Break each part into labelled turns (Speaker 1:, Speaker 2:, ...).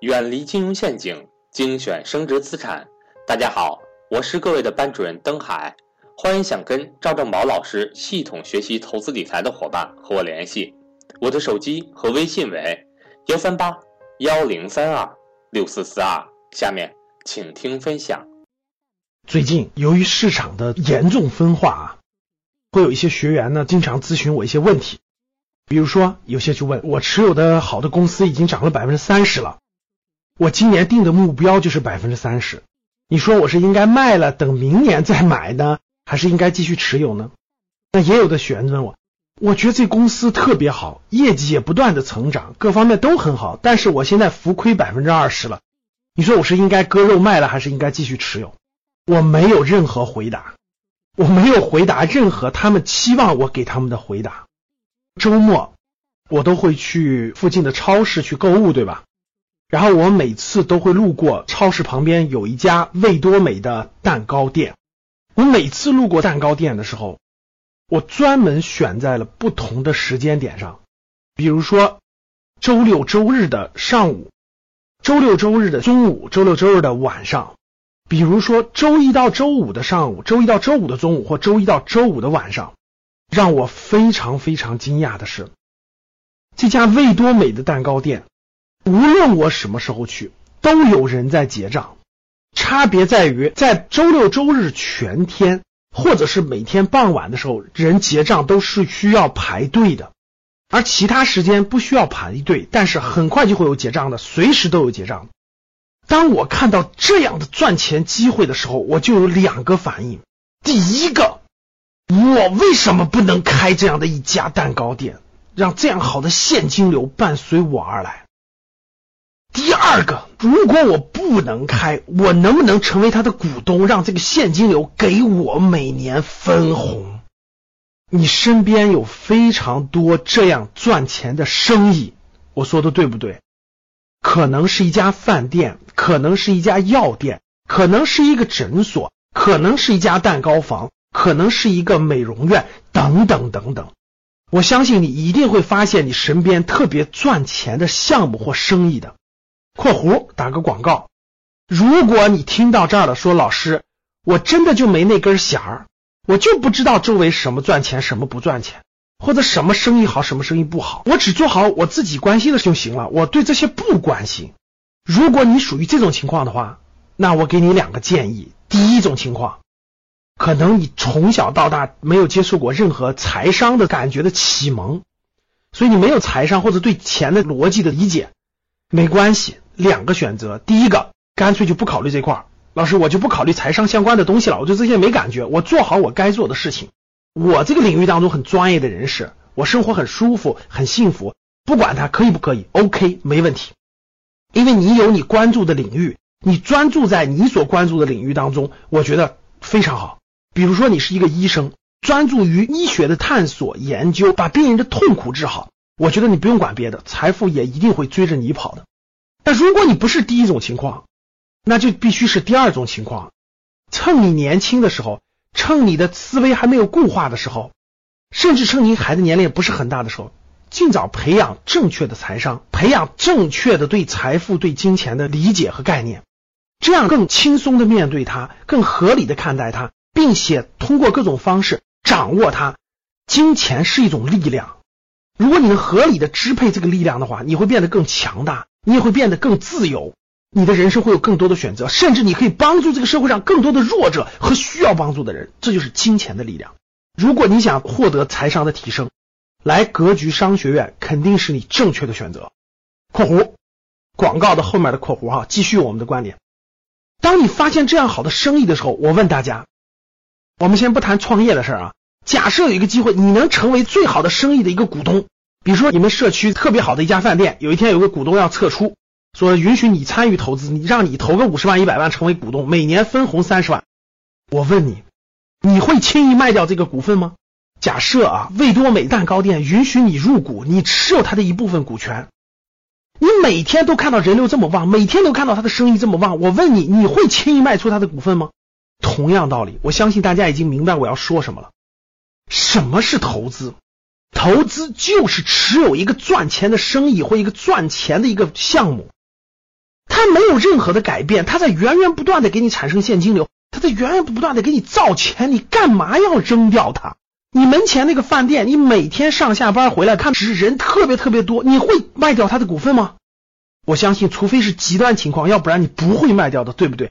Speaker 1: 远离金融陷阱，精选升值资产。大家好，我是各位的班主任登海，欢迎想跟赵正宝老师系统学习投资理财的伙伴和我联系，我的手机和微信为幺三八幺零三二六四四二。下面请听分享。
Speaker 2: 最近由于市场的严重分化啊，会有一些学员呢经常咨询我一些问题，比如说有些就问我持有的好的公司已经涨了百分之三十了，我今年定的目标就是百分之三十，你说我是应该卖了等明年再买呢，还是应该继续持有呢？那也有的学员问我，我觉得这公司特别好，业绩也不断的成长，各方面都很好，但是我现在浮亏百分之二十了，你说我是应该割肉卖了，还是应该继续持有？我没有任何回答，我没有回答任何他们期望我给他们的回答。周末我都会去附近的超市去购物，对吧？然后我每次都会路过超市旁边有一家味多美的蛋糕店。我每次路过蛋糕店的时候，我专门选在了不同的时间点上，比如说周六周日的上午，周六周日的中午，周六周日的晚上。比如说周一到周五的上午，周一到周五的中午，或周一到周五的晚上，让我非常非常惊讶的是，这家味多美的蛋糕店，无论我什么时候去，都有人在结账。差别在于，在周六周日全天，或者是每天傍晚的时候，人结账都是需要排队的，而其他时间不需要排队，但是很快就会有结账的，随时都有结账。当我看到这样的赚钱机会的时候，我就有两个反应。第一个，我为什么不能开这样的一家蛋糕店，让这样好的现金流伴随我而来？第二个，如果我不能开，我能不能成为他的股东，让这个现金流给我每年分红？你身边有非常多这样赚钱的生意，我说的对不对？可能是一家饭店，可能是一家药店，可能是一个诊所，可能是一家蛋糕房，可能是一个美容院，等等等等。我相信你一定会发现你身边特别赚钱的项目或生意的。括弧打个广告，如果你听到这儿了，说老师，我真的就没那根弦儿，我就不知道周围什么赚钱，什么不赚钱。或者什么生意好，什么生意不好，我只做好我自己关心的就行了，我对这些不关心。如果你属于这种情况的话，那我给你两个建议。第一种情况，可能你从小到大没有接受过任何财商的感觉的启蒙，所以你没有财商或者对钱的逻辑的理解，没关系。两个选择，第一个，干脆就不考虑这块儿，老师我就不考虑财商相关的东西了，我对这些没感觉，我做好我该做的事情。我这个领域当中很专业的人士，我生活很舒服，很幸福。不管他可以不可以，OK，没问题。因为你有你关注的领域，你专注在你所关注的领域当中，我觉得非常好。比如说，你是一个医生，专注于医学的探索研究，把病人的痛苦治好，我觉得你不用管别的，财富也一定会追着你跑的。那如果你不是第一种情况，那就必须是第二种情况，趁你年轻的时候。趁你的思维还没有固化的时候，甚至趁您孩子年龄也不是很大的时候，尽早培养正确的财商，培养正确的对财富、对金钱的理解和概念，这样更轻松的面对它，更合理的看待它，并且通过各种方式掌握它。金钱是一种力量，如果你能合理的支配这个力量的话，你会变得更强大，你也会变得更自由。你的人生会有更多的选择，甚至你可以帮助这个社会上更多的弱者和需要帮助的人，这就是金钱的力量。如果你想获得财商的提升，来格局商学院肯定是你正确的选择。括弧广告的后面的括弧哈，继续我们的观点。当你发现这样好的生意的时候，我问大家，我们先不谈创业的事儿啊，假设有一个机会，你能成为最好的生意的一个股东，比如说你们社区特别好的一家饭店，有一天有个股东要撤出。说允许你参与投资，你让你投个五十万、一百万成为股东，每年分红三十万。我问你，你会轻易卖掉这个股份吗？假设啊，味多美蛋糕店允许你入股，你持有它的一部分股权，你每天都看到人流这么旺，每天都看到它的生意这么旺，我问你，你会轻易卖出它的股份吗？同样道理，我相信大家已经明白我要说什么了。什么是投资？投资就是持有一个赚钱的生意或一个赚钱的一个项目。它没有任何的改变，它在源源不断的给你产生现金流，它在源源不断的给你造钱，你干嘛要扔掉它？你门前那个饭店，你每天上下班回来看，只是人特别特别多，你会卖掉它的股份吗？我相信，除非是极端情况，要不然你不会卖掉的，对不对？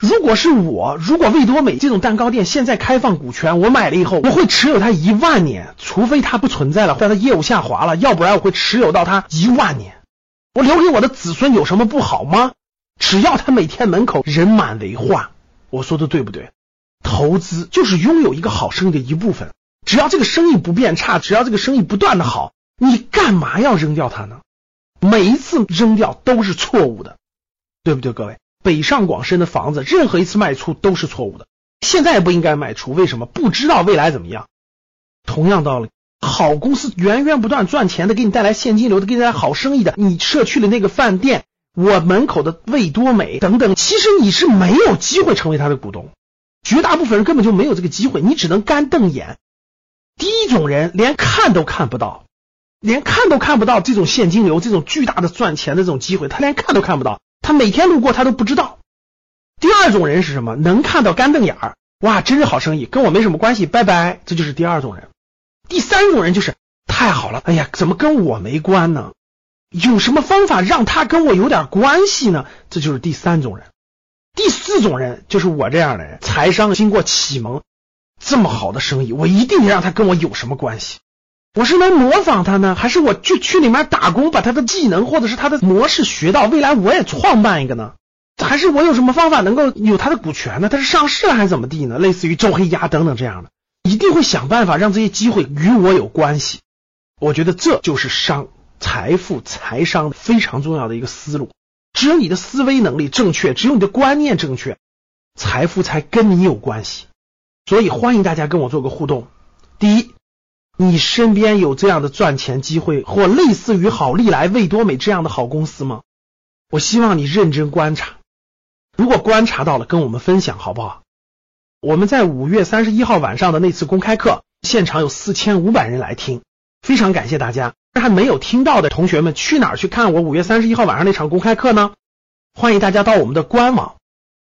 Speaker 2: 如果是我，如果味多美这种蛋糕店现在开放股权，我买了以后，我会持有它一万年，除非它不存在了，但它业务下滑了，要不然我会持有到它一万年。我留给我的子孙有什么不好吗？只要他每天门口人满为患，我说的对不对？投资就是拥有一个好生意的一部分，只要这个生意不变差，只要这个生意不断的好，你干嘛要扔掉它呢？每一次扔掉都是错误的，对不对，各位？北上广深的房子，任何一次卖出都是错误的。现在不应该卖出，为什么？不知道未来怎么样。同样道理，好公司源源不断赚钱的，给你带来现金流的，给你带来好生意的，你社区的那个饭店，我门口的味多美等等，其实你是没有机会成为他的股东，绝大部分人根本就没有这个机会，你只能干瞪眼。第一种人连看都看不到。连看都看不到这种现金流，这种巨大的赚钱的这种机会，他连看都看不到，他每天路过他都不知道。第二种人是什么？能看到干瞪眼儿，哇，真是好生意，跟我没什么关系，拜拜，这就是第二种人。第三种人就是太好了，哎呀，怎么跟我没关呢？有什么方法让他跟我有点关系呢？这就是第三种人。第四种人就是我这样的人，财商经过启蒙，这么好的生意，我一定得让他跟我有什么关系。我是能模仿他呢，还是我去去里面打工，把他的技能或者是他的模式学到，未来我也创办一个呢？还是我有什么方法能够有他的股权呢？他是上市了还是怎么地呢？类似于周黑鸭等等这样的，一定会想办法让这些机会与我有关系。我觉得这就是商财富财商非常重要的一个思路。只有你的思维能力正确，只有你的观念正确，财富才跟你有关系。所以欢迎大家跟我做个互动。第一。你身边有这样的赚钱机会，或类似于好利来、味多美这样的好公司吗？我希望你认真观察，如果观察到了，跟我们分享好不好？我们在五月三十一号晚上的那次公开课，现场有四千五百人来听，非常感谢大家。还没有听到的同学们，去哪儿去看我五月三十一号晚上那场公开课呢？欢迎大家到我们的官网，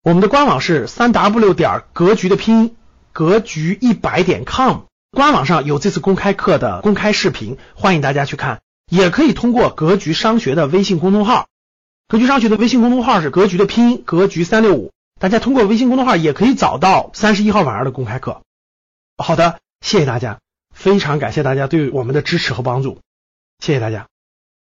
Speaker 2: 我们的官网是三 w 点格局的拼音格局一百点 com。官网上有这次公开课的公开视频，欢迎大家去看。也可以通过格局商学的微信公众号，格局商学的微信公众号是格局的拼音格局三六五，大家通过微信公众号也可以找到三十一号晚上的公开课。好的，谢谢大家，非常感谢大家对我们的支持和帮助，谢谢大家。